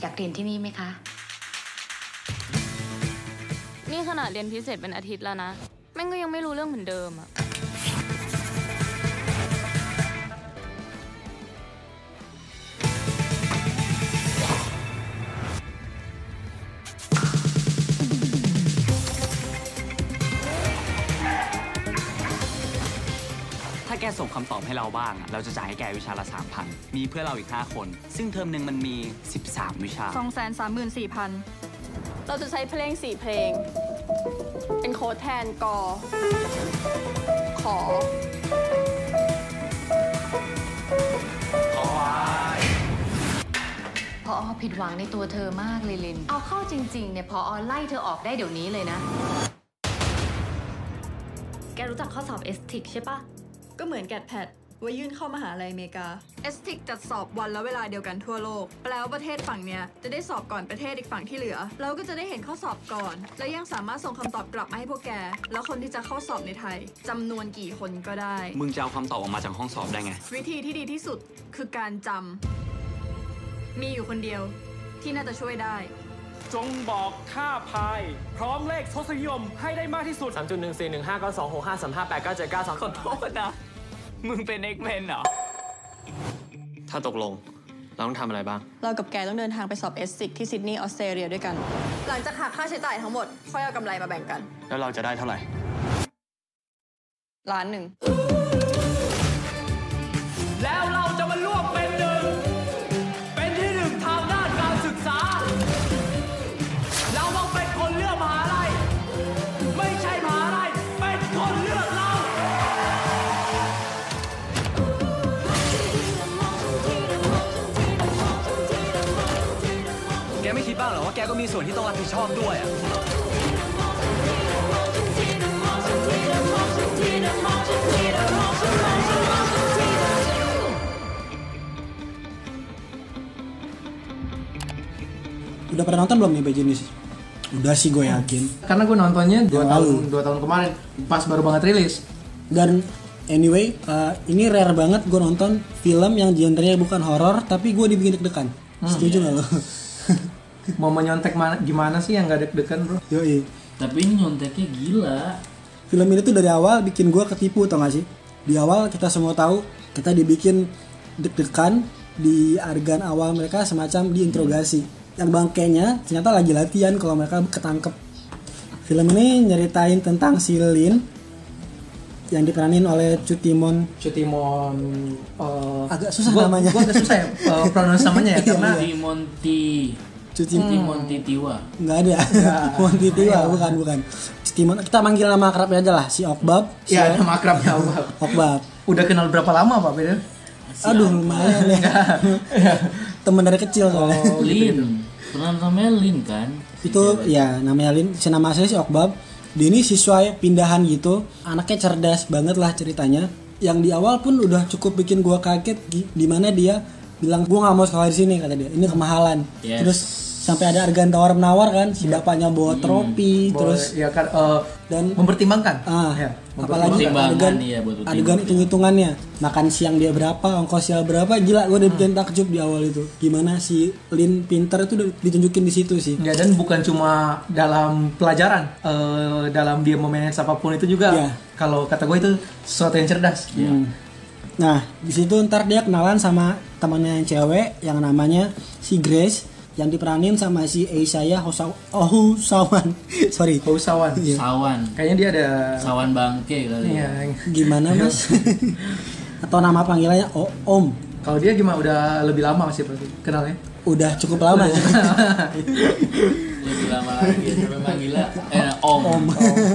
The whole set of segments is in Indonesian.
อยากเรียนที่นี่ไหมคะ นี่ขนาดเรียนพิเศษเป็นอาทิตย์แล้วนะ แม่งก็ยังไม่รู้เรื่องเหมือนเดิมอะ ส่งคำตอบให้เราบ้างอะเราจะจ่ายให้แกวิชาละ 3,000 มีเพื่อนเราอีก 5 คน ซึ่งเทอมหนึ่งมันมี 13 วิชาสองแสนสามหมื่นสี่พันเราจะใช้เพลงสี่เพลง เป็นโค้ดแทนกอ ขอ พออผิดหวังในตัวเธอมากเลยลิน เอาเข้าจริงๆเนี่ยพออไล่เธอออกได้เดี๋ยวนี้เลยนะ แกรู้จักข้อสอบเอสติกใช่ปะ ก็เหมือนแกดแพดไว้ยื่นเข้ามหาลัยอเมริกาเอสติกจัดสอบวันและเวลาเดียวกันทั่วโลก แปลว่าประเทศฝั่งเนี้ยจะได้สอบก่อนประเทศอีกฝั่งที่เหลือ เราก็จะได้เห็นข้อสอบก่อน และยังสามารถส่งคำตอบกลับมาให้พวกแก แล้วคนที่จะเข้าสอบในไทยจำนวนกี่คนก็ได้ มึงจะเอาคำตอบออกมาจากห้องสอบได้ไง วิธีที่ดีที่สุดคือการจำมีอยู่คนเดียวที่น่าจะช่วยได้ จงบอกค่าพาย พร้อมเลขทศนิยมให้ได้มากที่สุด 3 1 4 1 5 9 2 6 5 3 5 8 9 7 9 2ขอโทษนะ มึงเป็นเอ็กเมนเหรอ ถ้าตกลง เราต้องทำอะไรบ้าง เรากับแกต้องเดินทางไปสอบเอสติกที่ซิดนีย์ออสเตรเลียด้วยกัน หลังจากหักค่าใช้จ่ายทั้งหมด ค่อยเอากำไรมาแบ่งกันแล้วเราจะได้เท่าไหร่ ล้านหนึ่ง แล้วเรา มีส่วนที่ต้องรับผิดชอบด้วยอะ Udah pernah nonton belum nih Bad Genius? Udah sih gue yakin. Karena gue nontonnya dua Yang tahun lalu. dua tahun kemarin pas baru banget rilis. Dan anyway, uh, ini rare banget gue nonton film yang genrenya bukan horor tapi gue dibikin deg-degan. Setuju gak lo? Mau menyontek mana gimana sih yang gak deg-degan bro? Yoi. Tapi ini nyonteknya gila. Film ini tuh dari awal bikin gue ketipu tau gak sih? Di awal kita semua tahu kita dibikin deg-degan di adegan awal mereka semacam diinterogasi. Yang bangkainya ternyata lagi latihan kalau mereka ketangkep. Film ini nyeritain tentang si Lin yang diperanin oleh Cutimon Cutimon uh, Agak susah gua, namanya. Gua agak susah ya uh, pronounce namanya ya karena Timonti Cutimon Timonti Tiwa. nggak ada. Monty Tiwa bukan bukan. Cutimon kita manggil nama akrabnya aja lah si Okbab. Si ya nama akrabnya Abab. Okbab. Udah kenal berapa lama Pak Beda? aduh lumayan ya. Temen dari kecil soalnya Oh, gitu. Lin. Pernah namanya Lin kan? itu ya namanya Lin. Si nama saya si Okbab. Dia ini siswa pindahan gitu. Anaknya cerdas banget lah ceritanya. Yang di awal pun udah cukup bikin gua kaget di mana dia? Bilang gua nggak mau sekolah di sini kata dia. Ini kemahalan. Yes. terus sampai ada adegan tawar menawar kan si bapaknya bawa trofi Boleh, terus ya kan uh, dan mempertimbangkan. ah ya, apalagi adegan iya, buat pertimbangan. adegan hitung hitungannya makan siang dia berapa ongkosnya berapa gila gue udah bikin takjub di awal itu gimana si Lin pinter itu ditunjukin di situ sih Ya dan bukan cuma dalam pelajaran, eh, dalam dia memanage apa pun itu juga. Iya. Kalau kata gue itu sesuatu yang cerdas. Hmm. Nah, di situ ntar dia kenalan sama temannya yang cewek yang namanya si Grace yang diperanin sama si Aisaya Hosaw oh Sawan. Sorry. Hausawan. Iya. Sawan. Kayaknya dia ada. Sawan bangke kali Iya. ya. Gimana, Mas? Atau nama panggilannya O- Om. Kalau dia gimana? Udah lebih lama sih berarti kenalnya. Udah cukup lama ya. Lebih lama lagi sampai manggilnya eh Om. Om.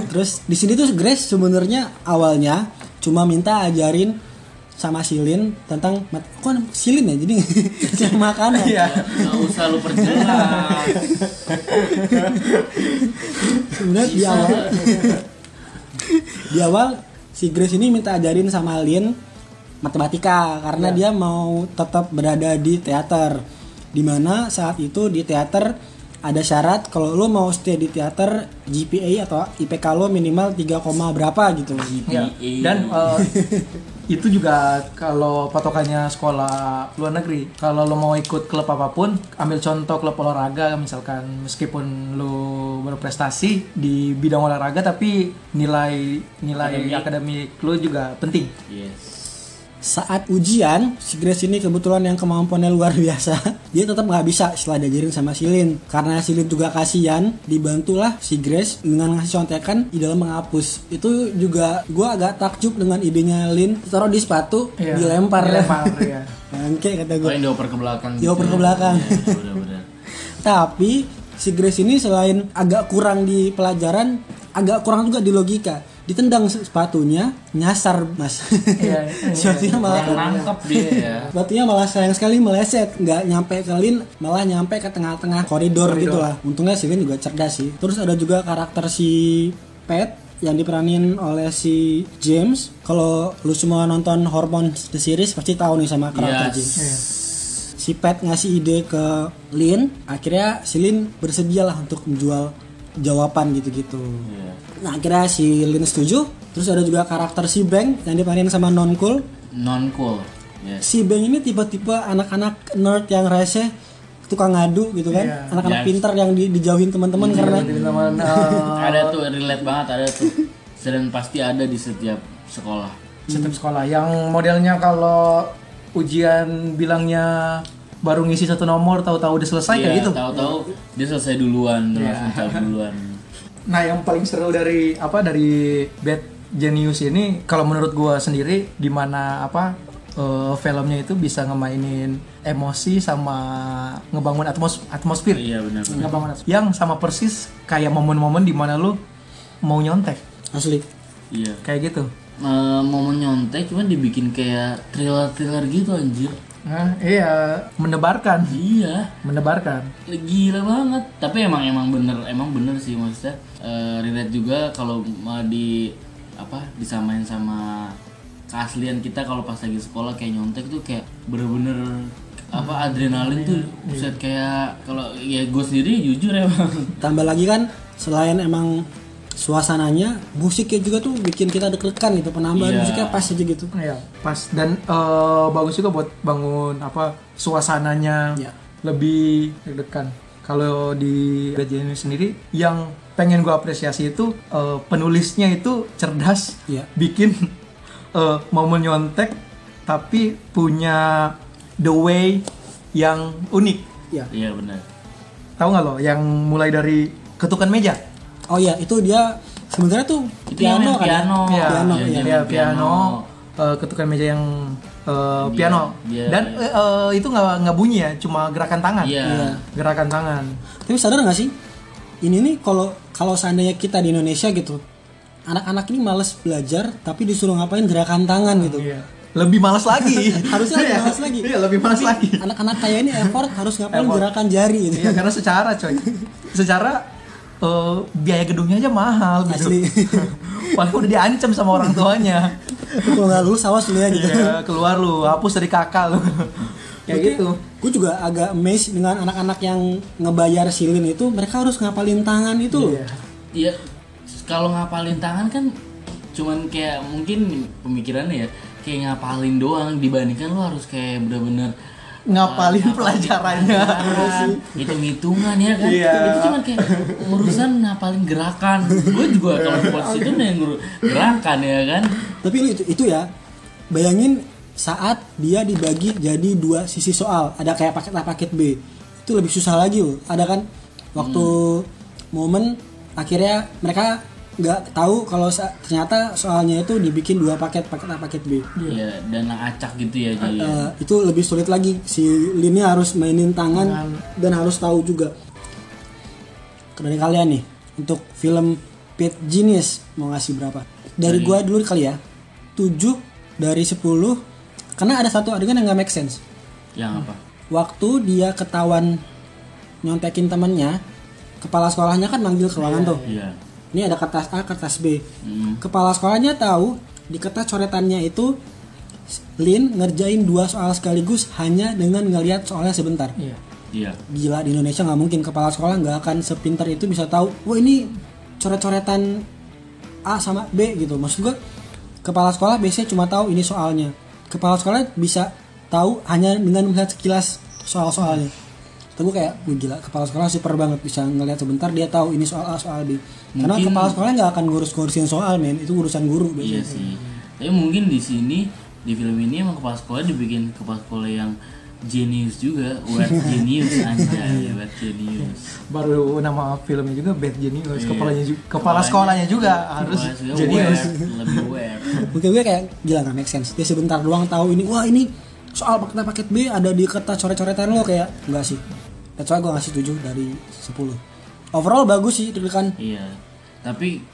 Terus di sini tuh Grace sebenarnya awalnya cuma minta ajarin sama Silin tentang mat- kok Silin ya? Jadi tentang makanan. Iya. Nggak usah lu perjelas. sebenarnya di awal di awal si Grace ini minta ajarin sama Lin matematika karena dia mau tetap berada di teater. Di mana saat itu di teater ada syarat kalau lo mau stay di teater GPA atau IPK lo minimal 3, koma berapa gitu Ya. Dan eh, itu juga kalau patokannya sekolah luar negeri. Kalau lo mau ikut klub apa pun, ambil contoh klub olahraga misalkan meskipun lo berprestasi di bidang olahraga tapi nilai nilai akademik lo juga penting. Yes. Saat ujian si Grace ini kebetulan yang kemampuannya luar biasa dia tetap nggak bisa setelah diajarin sama Silin karena Silin juga kasihan dibantulah si Grace dengan ngasih contekan di dalam menghapus itu juga gua agak takjub dengan idenya Lin taruh di sepatu Iya, dilempar dilempar, iya. bangke kata gue dioper ke belakang. Dioper ke belakang. Iya, bener-bener. tapi si Grace ini selain agak kurang di pelajaran agak kurang juga di logika ditendang sepatunya nyasar mas Iya, iya, sepatunya malah nangkep dia ya. Sepatunya malah sayang sekali meleset, nggak nyampe ke Lin, malah nyampe ke tengah-tengah koridor, gitu lah. Untungnya si Lin juga cerdas sih. Terus ada juga karakter si Pet yang diperanin oleh si James. Kalau lu semua nonton Hormone the series pasti tahu nih sama karakter Yes. James. Si Pet ngasih ide ke Lin, akhirnya si Lin bersedia lah untuk menjual jawaban gitu-gitu. Iya. Nah akhirnya si Lin setuju. Terus ada juga karakter si Bang yang diperanin sama Non Cool Non cool. Yes. si Bang ini tipe-tipe anak-anak nerd yang rese tukang ngadu gitu kan Iya. anak-anak Yes. pintar yang di- dijauhin teman-teman karena Teman-teman eh, Ada tuh relate banget ada tuh. Dan pasti ada di setiap sekolah. setiap sekolah yang modelnya kalau ujian bilangnya baru ngisi satu nomor tahu-tahu udah selesai kayak Iya, gitu. tahu-tahu dia selesai duluan, Iya. langsung cabut duluan. Nah, yang paling seru dari apa dari Bad Genius ini kalau menurut gua sendiri di mana apa eh, filmnya itu bisa ngemainin emosi sama ngebangun atmos atmosfer. Iya benar. Ngebangun atmosfer. yang sama persis kayak momen-momen di mana lu mau nyontek asli Iya. kayak gitu. Eh, momen nyontek cuman dibikin kayak thriller-thriller gitu anjir. Nah, iya mendebarkan, Iya. mendebarkan. Gila banget. Tapi emang emang bener, emang bener sih maksudnya. Eh, relate juga kalau mau di apa disamain sama keaslian kita kalau pas lagi sekolah kayak nyontek tuh kayak bener-bener apa adrenalin tuh buset kayak kalau ya gue sendiri jujur emang tambah lagi kan selain emang suasananya musiknya juga tuh bikin kita deg-degan gitu penambahan Iya. musiknya pas aja gitu Iya, pas dan eh, bagus juga buat bangun apa suasananya Iya. lebih deg-degan. Kalau di Bad Genius sendiri yang pengen gue apresiasi itu eh, penulisnya itu cerdas, Iya. bikin eh, momen nyontek tapi punya the way yang unik. ya iya benar Tahu nggak lo? Yang mulai dari ketukan meja. Oh ya itu dia sebenarnya tuh itu yang piano main kan ya? piano. Iya, piano, Iya, iya. dia ya main piano, eh, ketukan meja yang eh, Dia- piano. dia- dan eh, eh, itu nggak nggak bunyi ya cuma gerakan tangan. Iya. Gerakan tangan. Tapi sadar nggak sih? Ini nih kalau kalau seandainya kita di Indonesia gitu anak-anak ini males belajar tapi disuruh ngapain gerakan tangan gitu. Iya. lebih malas lagi. Harusnya lebih Iya. malas lagi. Iya lebih malas lagi. anak-anak kaya ini effort harus ngapain Effort. gerakan jari gitu. Iya karena secara coy. Secara eh, biaya gedungnya aja mahal gitu. Asli. paling udah diancam sama orang tuanya. Kalau nggak lulus awas lu ya gitu. Iya keluar lu hapus dari kakak lu. Kayak gitu. gue juga agak amazed dengan anak-anak yang ngebayar silin itu mereka harus ngapalin tangan itu loh. Iya. Iya, kalau ngapalin tangan kan cuman kayak mungkin pemikirannya ya kayak ngapalin doang dibandingkan lo harus kayak bener-bener ngapalin ah, pelajarannya. pelajaran, hitung-hitungan ya kan? Iya. itu cuman kayak urusan ngapalin gerakan. Gue juga kalau posisi itu yang ngurus gerakan ya kan? Tapi itu, itu ya. Bayangin saat dia dibagi jadi dua sisi soal. Ada kayak paket A paket B. Itu lebih susah lagi loh. Ada kan? Waktu momen akhirnya mereka nggak tahu kalau ternyata soalnya itu dibikin dua paket paket A paket B. Iya, dan acak gitu ya jadi Eh, itu lebih sulit lagi. Si Lini harus mainin tangan dan harus tahu juga. Dari kalian nih untuk film Pit Genius. Mau ngasih berapa? Dari gua dulu kali ya. 7 dari 10 karena ada satu adegan yang nggak make sense. Yang apa? waktu dia ketahuan nyontekin temennya kepala sekolahnya kan manggil ke ruangan tuh. Iya. Ini ada kertas A kertas B Hmm. kepala sekolahnya tahu di kertas coretannya itu Lin ngerjain dua soal sekaligus hanya dengan ngelihat soalnya sebentar Iya. Iya. gila di Indonesia nggak mungkin kepala sekolah nggak akan sepintar itu bisa tahu wah ini coret-coretan A sama B gitu maksud gua kepala sekolah biasanya cuma tahu ini soalnya kepala sekolah bisa tahu hanya dengan melihat sekilas soal-soalnya tapi kayak wih gila kepala sekolah super banget bisa ngelihat sebentar dia tahu ini soal A soal B karena Mungkin- kepala sekolah nggak akan ngurus-ngurusin soal men itu urusan guru Iya biasanya sih. Tapi mungkin di sini di film ini emang kepala sekolah dibikin kepala sekolah yang genius juga, word genius anjay, word genius. Baru nama filmnya juga Bad Genius. Iya. Kepalanya juga, kepala sekolahnya juga harus genius. weird, lebih weird. mungkin gue kayak gila nggak make sense dia sebentar doang tahu ini wah ini soal paket paket B ada di kertas coret-coretan lo kayak enggak sih that's why gue ngasih 7 dari 10 overall bagus sih kan Iya. Tapi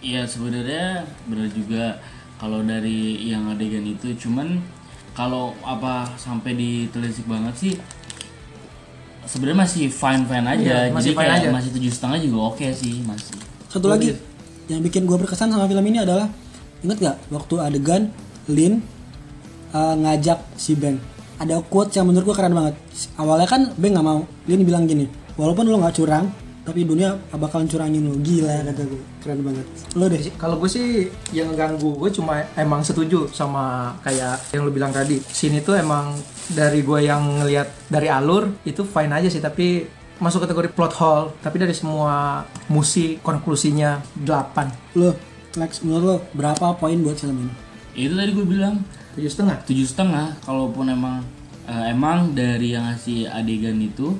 ya sebenarnya benar juga kalau dari yang adegan itu. Cuman kalau apa sampai ditelisik banget sih sebenarnya masih fine fine aja. Iya, jadi masih fine kayak aja. masih tujuh setengah juga oke sih masih. Satu lagi yang bikin gue berkesan sama film ini adalah inget gak waktu adegan Lin uh, ngajak si Beng ada quote yang menurut gue keren banget. Awalnya kan Beng nggak mau. Lin bilang gini walaupun lo nggak curang tapi dunia bakalan curangin lo gila. Kata gue keren banget. Lo deh Kalau gue sih yang ngeganggu gue cuma emang setuju sama kayak yang lu bilang tadi. Sini tuh emang dari gue yang ngelihat dari alur itu fine aja sih tapi masuk kategori plot hole. Tapi dari semua musik konklusinya 8 lo Lex menurut lo berapa poin buat film ini? Itu tadi gue bilang tujuh setengah? Tujuh setengah kalaupun emang eh, emang dari yang ngasih adegan itu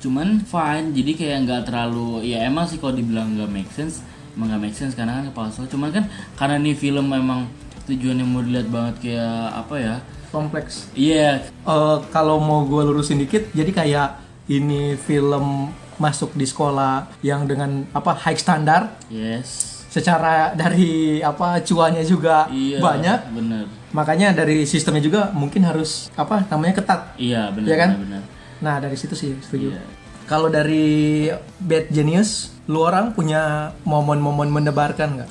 cuman fine. Jadi kayak nggak terlalu ya emang sih kalau dibilang nggak make sense emang nggak make sense karena kan kepala sekolah. Cuman kan karena nih film emang tujuannya mau dilihat banget kayak apa ya? Kompleks. iya. Eh, kalau mau gue lurusin dikit jadi kayak ini film masuk di sekolah yang dengan apa high standar yes secara dari apa cuannya juga iya banyak. bener. Makanya dari sistemnya juga mungkin harus apa namanya ketat. Iya bener Iya kan? bener, bener. nah dari situ sih setuju. Iya. kalau dari Bad Genius lu orang punya momen-momen mendebarkan nggak?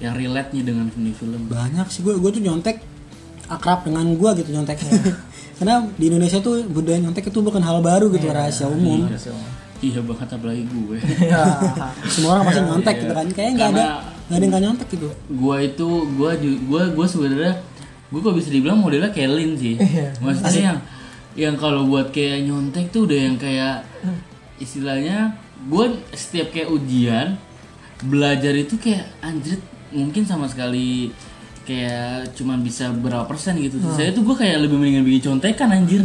Yang relate nya dengan film. Banyak sih gue gue tuh nyontek akrab dengan gue gitu nyonteknya. Karena di Indonesia tuh budaya nyontek itu bukan hal baru gitu rahasia umum. Iya banget apalagi gue Ya. semua orang pasti nyontek Iya. gitu kan kayaknya nggak ada nggak ada yang nggak nyontek gitu gua itu gua ju- gua gua sebenarnya gua kok bisa dibilang modelnya kayak Lin sih Iya. maksudnya yang yang kalau buat kayak nyontek tuh udah yang kayak istilahnya gua setiap kayak ujian belajar itu kayak anjir mungkin sama sekali kayak cuman bisa berapa persen gitu. Saya tuh gua kayak lebih mendingan bikin contekan anjir.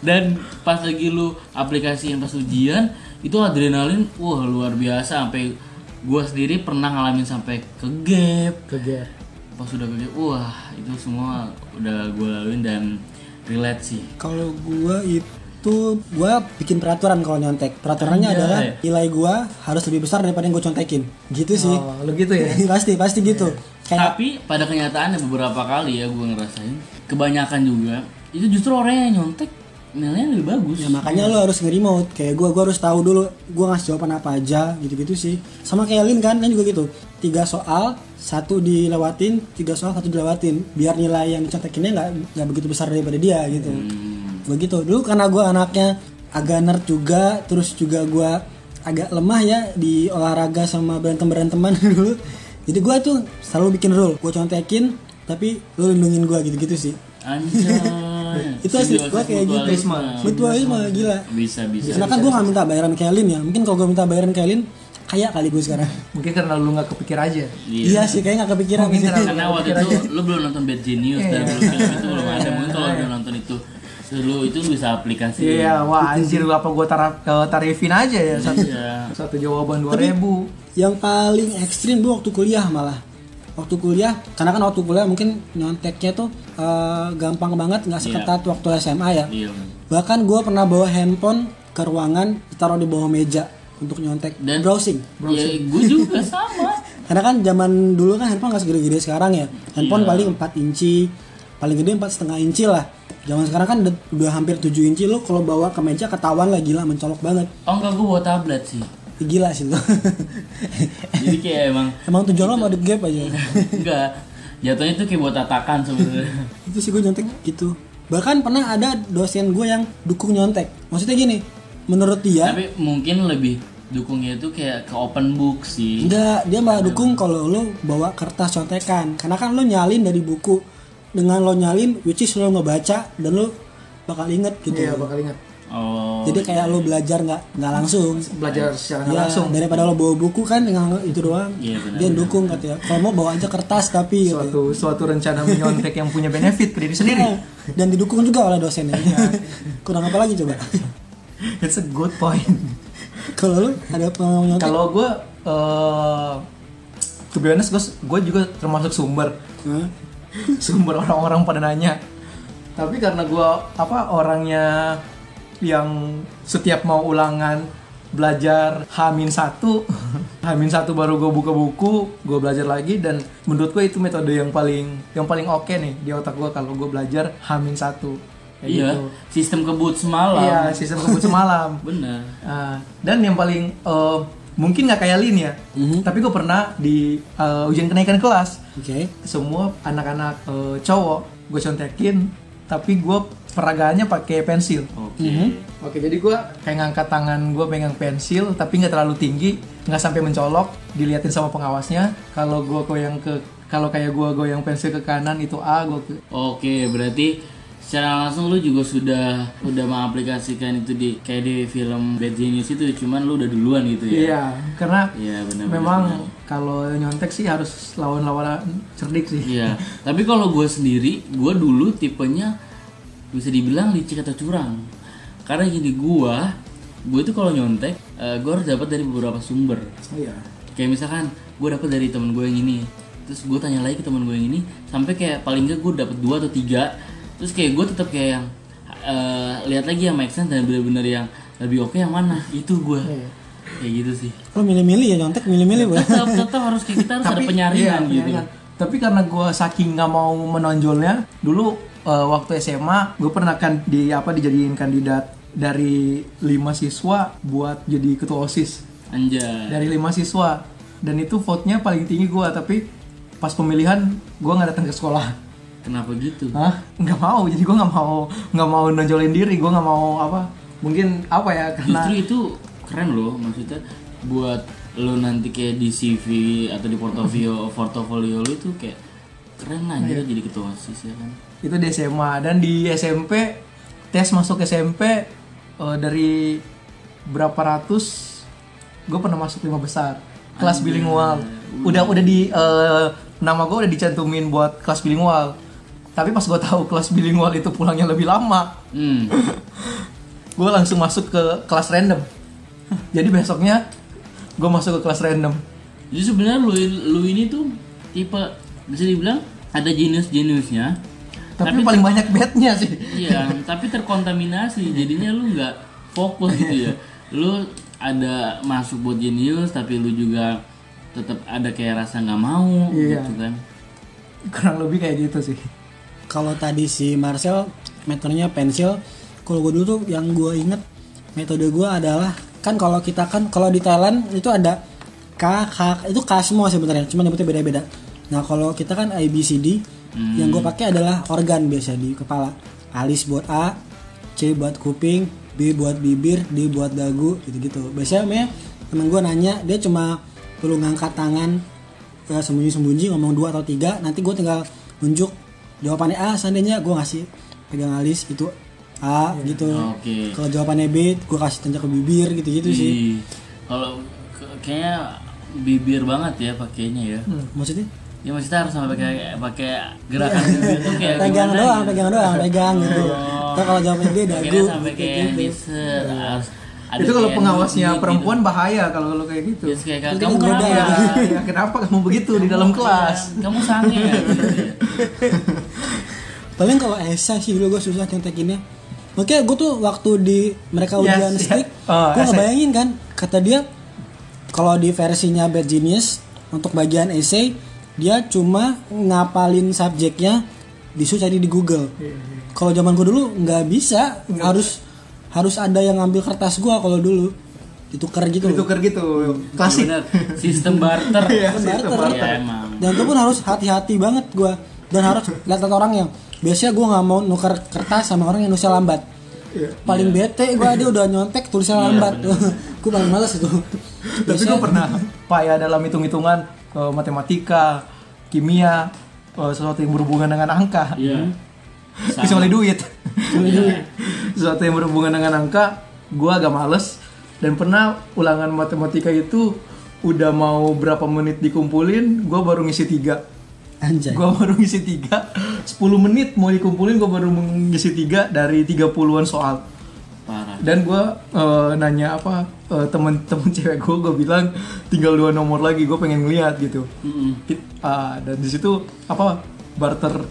Dan pas lagi lu aplikasiin pas ujian itu adrenalin wah luar biasa. Sampai gua sendiri pernah ngalamin sampai ke gap. Kejar. pas udah ke gap wah itu semua udah gue laluin dan relate sih. Kalau gue itu gue bikin peraturan kalau nyontek. Peraturannya Anjay. adalah nilai gue harus lebih besar daripada yang gue contekin. Gitu sih. Oh lu gitu ya? Pasti pasti gitu kayak tapi pada kenyataannya beberapa kali ya gue ngerasain. Kebanyakan juga. Itu justru orang yang nyontek nilainya lebih bagus. Ya makanya lo harus nge-remote. Kayak gue gue harus tahu dulu gue ngasih jawaban apa aja gitu-gitu sih. Sama kayak Lin kan Lin juga gitu. Tiga soal satu dilewatin tiga soal satu dilewatin. Biar nilai yang dicontekinnya nggak nggak begitu besar daripada dia gitu. Begitu dulu karena gue anaknya agak nerd juga terus juga gue agak lemah ya di olahraga sama berantem beranteman dulu jadi gue tuh selalu bikin rule gue contekin tapi lo lindungin gue gitu-gitu sih. Anjay. Itu asli gue kayak gitu. Mutualisme. mutualisme gila. Bisa bisa karena kan gue gak minta bayaran kayak Lin ya. Mungkin kalau gue minta bayaran kayak Lin kaya kali gue sekarang. Mungkin karena lu nggak kepikir aja. Iya. Sih kayak gak kepikiran Mungkin karena- karena waktu itu lu belum nonton Bad Genius dan belum film itu belum ada mungkin kalau udah nonton itu lu itu bisa aplikasi. Iya wah anjir lu apa gua taraf, tarifin aja ya satu Iya. satu jawaban dua ribu. yang paling ekstrim gue waktu kuliah malah. Waktu kuliah karena kan waktu kuliah mungkin nyonteknya tuh eh, gampang banget nggak seketat waktu SMA ya. Iya. Bahkan gue pernah bawa handphone ke ruangan taruh di bawah meja untuk nyontek. Dan- browsing. ya gue juga sama. Karena kan zaman dulu kan handphone nggak segede-gede sekarang ya. Handphone Iya. paling 4 inci paling gede empat setengah inci lah zaman sekarang kan udah, udah hampir 7 inci lo kalau bawa ke meja ketahuan lah gila mencolok banget Oh enggak gue bawa tablet sih. gila sih lo Jadi kayak emang emang tujuan lo mau gap aja enggak. Jatuhnya tuh kayak buat tatakan sebenarnya. itu sih gue nyontek gitu bahkan pernah ada dosen gue yang dukung nyontek maksudnya gini menurut dia Tapi mungkin lebih dukungnya itu kayak ke open book sih. enggak dia malah dukung kalau lo bawa kertas contekan karena kan lo nyalin dari buku dengan lo nyalin which is lo ngebaca dan lo bakal inget gitu Iya, bakal ingat. Oh. jadi kayak lo belajar nggak nggak langsung Belajar secara nggak Ya, langsung. daripada lo bawa buku kan dengan itu doang Iya, benar, dia dukung katanya kalau mau bawa aja kertas tapi katanya. Suatu suatu rencana menyontek yang punya benefit ke diri sendiri. Iya, dan didukung juga oleh dosennya kurang apa lagi coba It's a good point. kalau lo ada pengalaman nyontek Kalau gue, uh, to be honest, gue gue juga termasuk sumber? sumber orang-orang pada nanya. Tapi karena gue apa orangnya yang setiap mau ulangan belajar Hamin satu, Hamin satu baru gue buka buku, gue belajar lagi dan menurut gue itu metode yang paling yang paling oke nih di otak gue kalau gue belajar Hamin satu. Kayak Iya, gitu. sistem kebut semalam. Iya, sistem kebut semalam. Bener. Ah, dan yang paling eh, mungkin nggak kayak Lin ya, tapi gue pernah di eh, ujian kenaikan kelas. oke Semua anak-anak eh, cowok gue contekin, tapi gue peragaannya pakai pensil. Oke. Oke, jadi gue kayak ngangkat tangan gue pegang pensil, tapi nggak terlalu tinggi, nggak sampai mencolok. Diliatin sama pengawasnya. Kalau gue goyang ke, kalau kayak gue goyang pensil ke kanan itu A, gue ke Oke, berarti secara langsung lu juga sudah udah mengaplikasikan itu di kayak di film Bad Genius itu, cuman lu udah duluan gitu ya. Iya, karena Iya, benar. memang kalau nyontek sih harus lawan-lawan cerdik sih. Iya, tapi kalau gue sendiri, gue dulu tipenya bisa dibilang licik atau curang. Karena gini gue, gue itu kalau nyontek, gue harus dapat dari beberapa sumber. Iya. Kayak misalkan gue dapat dari temen gue yang ini, terus gue tanya lagi ke temen gue yang ini, sampai kayak paling nggak gue dapat dua atau tiga, terus kayak gue tetap kayak yang eh, lihat lagi yang make sense dan bener-bener yang lebih oke yang mana, itu gue. Kayak gitu sih. lo milih-milih ya nyontek milih-milih bu Tetap tetap harus kayak kita harus ada penyaringan iya, gitu. penyaringan. Tapi karena gue saking nggak mau menonjolnya, dulu eh, waktu SMA gue pernah kan di apa dijadiin kandidat dari lima siswa buat jadi ketua osis Anjay. dari lima siswa dan itu vote-nya paling tinggi gue tapi pas pemilihan gue nggak datang ke sekolah Kenapa gitu? Hah? nggak mau jadi gue nggak mau nggak mau nonjolin diri gue nggak mau apa mungkin apa ya karena Justru itu keren loh maksudnya buat lo nanti kayak di CV atau di portofolio portofolio lo tuh kayak keren lah Iya. jadi ketua OSIS ya kan. itu di SMA dan di SMP tes masuk SMP eh, dari berapa ratus gue pernah masuk lima besar kelas bilingual udah udah di eh, nama gue udah dicantumin buat kelas bilingual tapi pas gue tahu kelas bilingual itu pulangnya lebih lama Hmm. gue langsung masuk ke kelas random jadi besoknya gue masuk ke kelas random Jadi sebenarnya lu lu ini tuh tipe bisa dibilang ada jenius-jeniusnya. tapi, paling banyak bednya sih Iya, tapi terkontaminasi. Jadinya lu nggak fokus gitu ya. Lu ada masuk buat jenius tapi lu juga tetap ada kayak rasa nggak mau Iya. gitu kan. kurang lebih kayak gitu sih kalau tadi si Marcel metodenya pensil. Kalau gue dulu tuh yang gue inget metode gue adalah kan kalau kita kan kalau di Thailand itu ada K, K itu K semua sebenarnya cuma nyebutnya beda-beda. Nah kalau kita kan A B C D yang gue pakai adalah organ biasa di kepala. Alis buat A C buat kuping B buat bibir D buat dagu gitu-gitu. Biasanya me, temen gue nanya dia cuma perlu ngangkat tangan ya, sembunyi-sembunyi ngomong dua atau tiga nanti gue tinggal nunjuk jawabannya A seandainya gue ngasih pegang alis itu A gitu Oke. kalau jawabannya B gue kasih tunjuk ke bibir gitu-gitu sih Ih, Kalau kayaknya bibir banget ya pakainya ya. maksudnya Ya maksudnya harus sampai pakai pakai gerakan bibir tuh kayak pegang doang gitu. pegang doang pegang gitu Oh. Kalau jawabannya B dagu Akhirnya sampai gitu, kayak gitu. harus ada itu kalau pengawasnya nunjuk perempuan gitu. bahaya kalau kalau kayak gitu Terus kayak kamu kenapa? ya. ya, kenapa kamu begitu di dalam kelas Kamu sange ya? gitu ya. paling kalau esai sih dulu gue susah contekinnya Oke, gue tuh waktu di mereka Yes, ujian yeah. stick, Oh, gue ngebayangin kan, kata dia kalau di versinya Bad Genius untuk bagian essay dia cuma ngapalin subjeknya disuruh cari di Google kalau zaman gue dulu nggak bisa harus harus ada yang ngambil kertas gue kalau dulu ditukar gitu. Ditukar gitu. Klasik. Bener. Sistem barter. Iya, Sistem barter. barter. Iya emang. dan itu pun harus hati-hati banget gue dan harus lihat orang yang biasanya gue nggak mau nuker kertas sama orang yang nulisnya lambat Iya. paling bete gue dia udah nyontek tulisannya lambat gue paling males itu Tapi Biasanya- gue pernah payah dalam hitung-hitungan eh, matematika, kimia, eh, sesuatu yang berhubungan dengan angka. Iya. Kecuali duit. sesuatu yang berhubungan dengan angka, gue agak males. Dan pernah ulangan matematika itu udah mau berapa menit dikumpulin, gue baru ngisi tiga. anjay Gue baru ngisi tiga, 10 menit mau dikumpulin gue baru ngisi tiga dari 30-an soal. Parah. Dan gue nanya apa eh, temen-temen cewek gue, gue bilang tinggal dua nomor lagi, gue pengen ngeliat gitu. Mm-mm. It- ah, dan di situ apa barter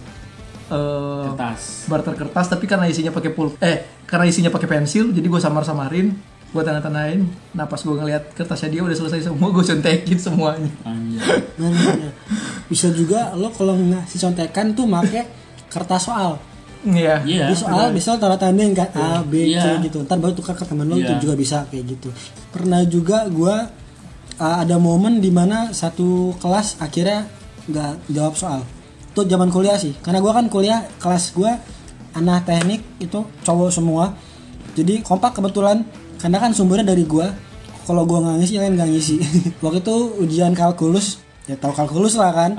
eh, Kertas. barter kertas tapi karena isinya pakai pul eh karena isinya pakai pensil jadi gue samar samarin gue tanda tandain nah pas gue ngeliat kertasnya dia udah selesai semua gue contekin semuanya. Nah, bisa juga lo kalau ngasih contekan tuh make kertas soal iya Iya. di soal bisa taruh tandain kan A B C Iya. gitu ntar baru tukar ke temen lo Iya. itu juga bisa kayak gitu pernah juga gua uh, ada momen di mana satu kelas akhirnya nggak jawab soal itu zaman kuliah sih. Karena gua kan kuliah kelas gua anak teknik itu cowok semua. Jadi kompak kebetulan. Karena kan sumbernya dari gua. Kalau gua nggak ngisi lain nggak ngisi. Waktu itu ujian kalkulus. Ya tahu kalkulus lah kan.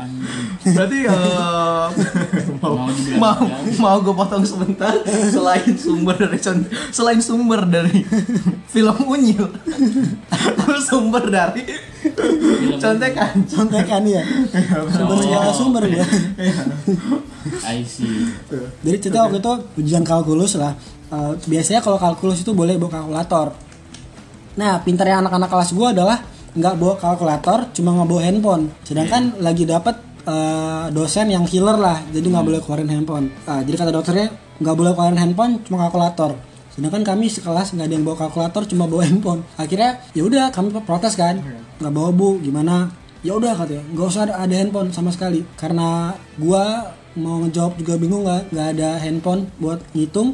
Berarti eh, mau Mau mau, gue potong sebentar? Selain sumber dari selain sumber dari film unyil sumber dari contekan contekan ya sumber segala sumber gua I see. Jadi cerita waktu itu ujian kalkulus lah. Eh, biasanya kalau kalkulus itu boleh bawa kalkulator. Nah, pintarnya anak-anak kelas gua adalah nggak bawa kalkulator, cuma nggak bawa handphone. Sedangkan lagi dapat eh, dosen yang killer lah, jadi nggak boleh keluarin handphone. Ah, jadi kata dokternya nggak boleh keluarin handphone, cuma kalkulator. Sedangkan kami sekelas nggak ada yang bawa kalkulator, cuma bawa handphone. Akhirnya ya udah kami protes kan, nggak bawa bu, gimana? Ya udah katanya, nggak usah ada, ada handphone sama sekali. Karena gua mau ngejawab juga bingung nggak nggak ada handphone buat ngitung,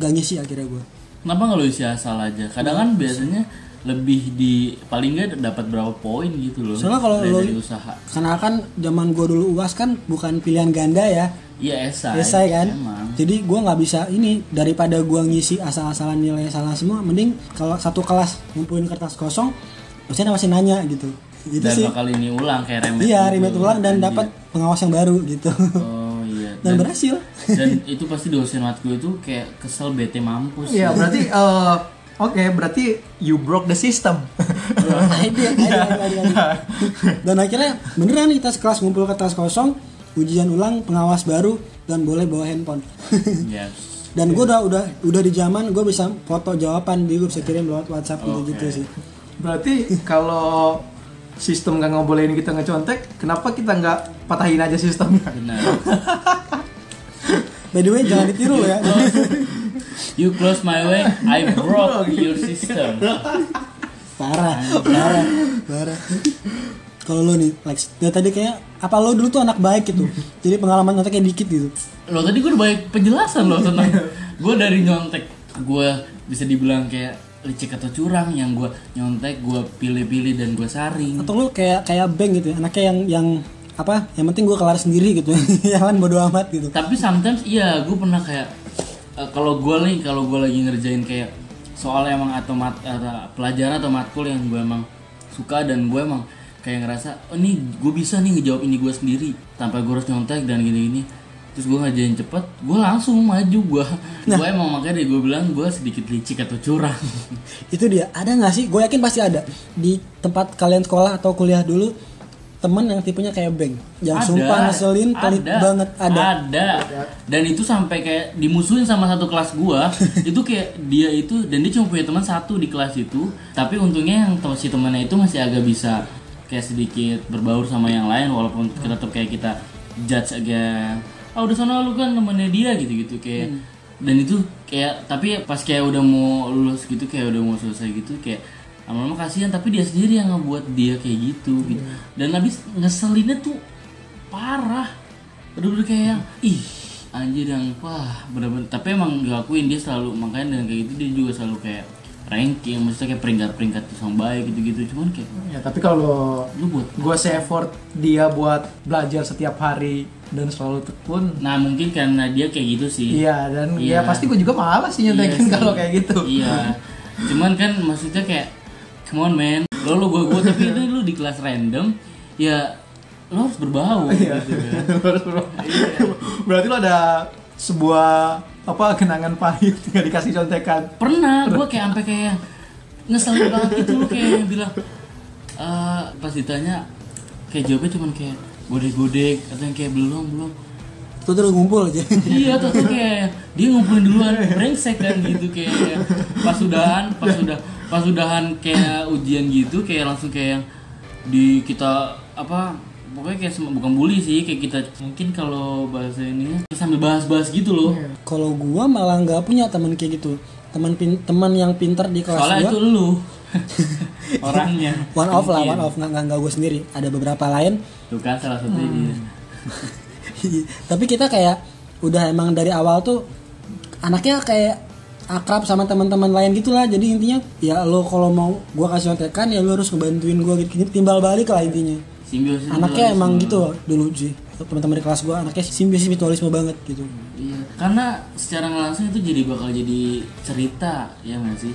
nggak ngisi akhirnya gua. Kenapa nggak lo isi asal aja? Kadang kan biasanya lebih di paling nggak dapat berapa poin gitu loh. Soalnya kalau lo- usaha. Karena kan zaman gua dulu uas kan bukan pilihan ganda ya, Iya esai. esai kan. Emang. Jadi gua nggak bisa ini daripada gua ngisi asal-asalan nilai salah semua, mending kalau satu kelas ngumpulin kertas kosong, dosen masih nanya gitu. Gitu Dan sih. bakal ini ulang kayak remet. Iya, gitu. remet ulang dan dapat pengawas yang baru gitu. Oh iya. dan berhasil. Dan itu pasti dosen matku itu kayak kesel bete mampus. Iya berarti eh, oke berarti you broke the system. Ide, ide, ide. Dan akhirnya beneran kita sekelas ngumpul kertas kosong, ujian ulang, pengawas baru dan boleh bawa handphone. Yes. dan gue udah udah udah di zaman gue bisa foto jawaban di gue bisa kirim lewat WhatsApp gitu gitu sih. Berarti kalau sistem nggak ngebolehin kita ngecontek, kenapa kita nggak patahin aja sistemnya? Benar. By the way jangan ditiru lo ya. You close my way, I broke your system. parah, parah, parah. Kalau lo nih, Lex, dari tadi kayak apa lo dulu tuh anak baik gitu. Jadi pengalaman nyontek kayak dikit gitu. Lo tadi gue udah banyak penjelasan lo tentang gue dari nyontek gue bisa dibilang kayak licik atau curang yang gue nyontek gue pilih-pilih dan gue saring Atau lo kayak kayak bank gitu ya, anaknya yang yang apa? Yang penting gue kelar sendiri gitu. yang lain bodo amat gitu. tapi sometimes iya gue pernah kayak eh, kalau gue nih kalau gue lagi ngerjain kayak soal emang atau mat atau pelajaran atau matkul yang gue emang suka dan gue emang kayak ngerasa oh ini gue bisa nih ngejawab ini gue sendiri tanpa gue harus nyontek dan gini-gini. Terus gue ngerjain cepet gue langsung maju gue gue emang makanya dari gue bilang gue sedikit licik atau curang. Itu dia. Ada nggak sih? Gue yakin pasti ada. Di tempat kalian sekolah atau kuliah dulu temen yang tipenya kayak Beng yang Ada, sumpah ngeselin pelit ada, banget. Ada. Ada. Dan itu sampai kayak dimusuhin sama satu kelas gua itu kayak dia itu dan dia cuma punya teman satu di kelas itu. Tapi untungnya yang si temannya itu masih agak bisa kayak sedikit berbaur sama yang lain walaupun kita tetap kayak kita judge agak ah udah sana lu kan temannya dia gitu gitu kayak dan itu kayak tapi pas kayak udah mau lulus gitu kayak udah mau selesai gitu kayak lama-lama kasihan tapi dia sendiri yang ngebuat dia kayak gitu gitu. Dan habis ngeselinnya tuh parah. Bener-bener kayak yang ih anjir yang wah bener-bener tapi emang diakuin dia selalu makanya dengan kayak gitu dia juga selalu kayak ranking maksudnya kayak peringkat-peringkat yang baik gitu-gitu cuman kayak Ya tapi kalau lu buat gue se effort dia buat belajar setiap hari dan selalu tekun. nah mungkin karena dia kayak gitu sih Iya dan Iya. ya pasti gue juga malas sih Iya nyontekin sih. kalau kayak gitu. iya cuman kan maksudnya kayak come on man lo lo gue gue tapi itu lu di kelas random ya lo harus berbau Iya. gitu kan Harus berubah. Berarti lo ada sebuah apa kenangan pahit nggak dikasih contekan. pernah gue kayak sampai kayak ngeselin banget gitu kayak bilang eh pas ditanya kayak jawabnya cuman kayak godek-godek atau yang kayak belum belum Tuh terus ngumpul aja. iya tuh tuh kayak dia ngumpulin duluan brengsek kan gitu kayak pas udahan pas udah pas udahan kayak ujian gitu kayak langsung kayak di kita apa pokoknya kayak sem- bukan bully sih kayak kita mungkin kalau bahasa ini sambil bahas-bahas gitu loh Kalau gua malah nggak punya teman kayak gitu. Teman pin teman yang pintar di kelas soalnya gua. itu lu orangnya One off lah, one off nggak nggak gue sendiri. Ada beberapa lain. tuh kan salah satu ini Tapi kita kayak udah emang dari awal tuh anaknya kayak akrab sama teman-teman lain gitulah. Jadi intinya ya lo kalau mau gua kasih contekan ya lo harus ngebantuin gua gitu. Timbal balik lah intinya. Simbiosis Anaknya emang gitu dulu sih. Teman-teman di kelas gua anaknya simbiosis mutualisme banget gitu. Iya, karena secara langsung itu jadi bakal jadi cerita, ya nggak sih?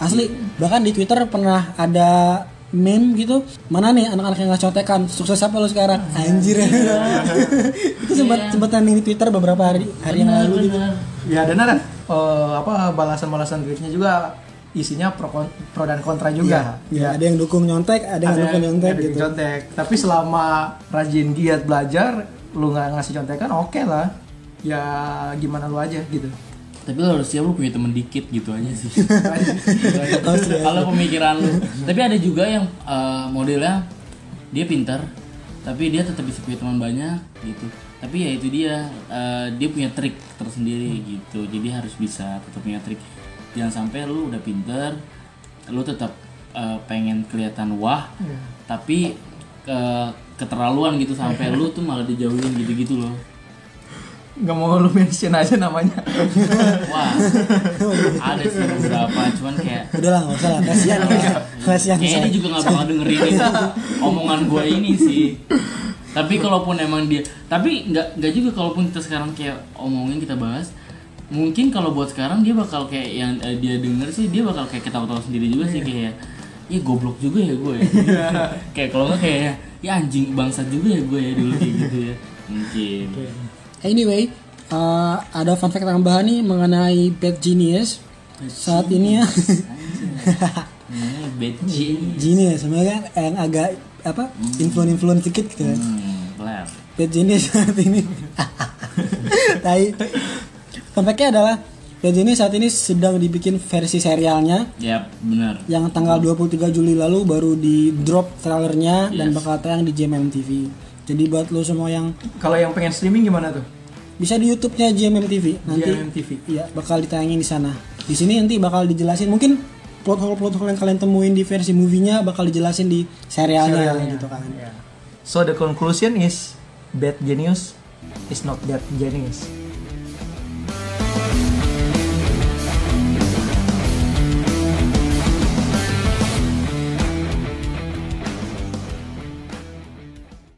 Asli, bahkan di Twitter pernah ada meme gitu. Mana nih anak-anak yang nggak contekan sukses apa lo sekarang? Anjir. Itu sempat sempat trending di Twitter beberapa hari hari yang Benar, lalu gitu. benar. Ya dan ada eh, apa balasan-balasan tweetnya juga isinya pro, pro dan kontra juga. ya ada yang dukung nyontek ada yang dukung nyontek ada yang gitu contek. Tapi selama rajin giat belajar, lu nggak ngasih contekan, oke lah. Ya gimana lu aja gitu. Tapi lo harus siap lo punya temen dikit gitu aja sih. Kalau pemikiran lu. Tapi ada juga yang eh, modelnya dia pintar, tapi dia tetap bisa punya teman banyak gitu. Tapi ya itu dia, eh, dia punya trik tersendiri gitu. Jadi harus bisa tetap punya trik. Jangan sampai lu udah pintar, lu tetap eh, pengen kelihatan wah, Iya. tapi eh, keterlaluan gitu sampai lu tuh malah dijauhin gitu-gitu loh. Nggak mau lu mention aja namanya. Wah, ada sih beberapa, cuman kayak udah lah nggak usah lah kasihan lah. kasihan Kayaknya dia juga gak bakal dengerin itu omongan gue ini sih. Tapi kalaupun emang dia, tapi nggak nggak juga kalaupun kita sekarang kayak omongin kita bahas, mungkin kalau buat sekarang dia bakal kayak yang eh, dia denger sih dia bakal kayak ketawa-tawa sendiri juga sih kayak ya goblok juga ya gue ya. kayak kalau nggak kayak ya anjing bangsat juga ya gue ya dulu kayak gitu ya mungkin Anyway, uh, ada fun fact tambahan nih mengenai Bad Genius. Saat ini ya, bad genius. Genius sebenarnya yang agak apa influence-influence dikit gitu kan. hmm. Bad Genius saat ini. Tai. Fun fact-nya adalah Bad Genius saat ini sedang dibikin versi serialnya Yap, benar. yang tanggal 23 Juli lalu baru di drop trailernya dan Yes. bakal tayang di JMM TV. Jadi buat lo semua yang Kalau yang pengen streaming gimana tuh? bisa di YouTube-nya JMM TV nanti JMM TV. Iya, bakal ditayangin di sana. Di sini nanti bakal dijelasin mungkin plot hole plot hole yang kalian temuin di versi movie-nya bakal dijelasin di serialnya, Serialnya. gitu kan. So the conclusion is bad genius is not bad genius.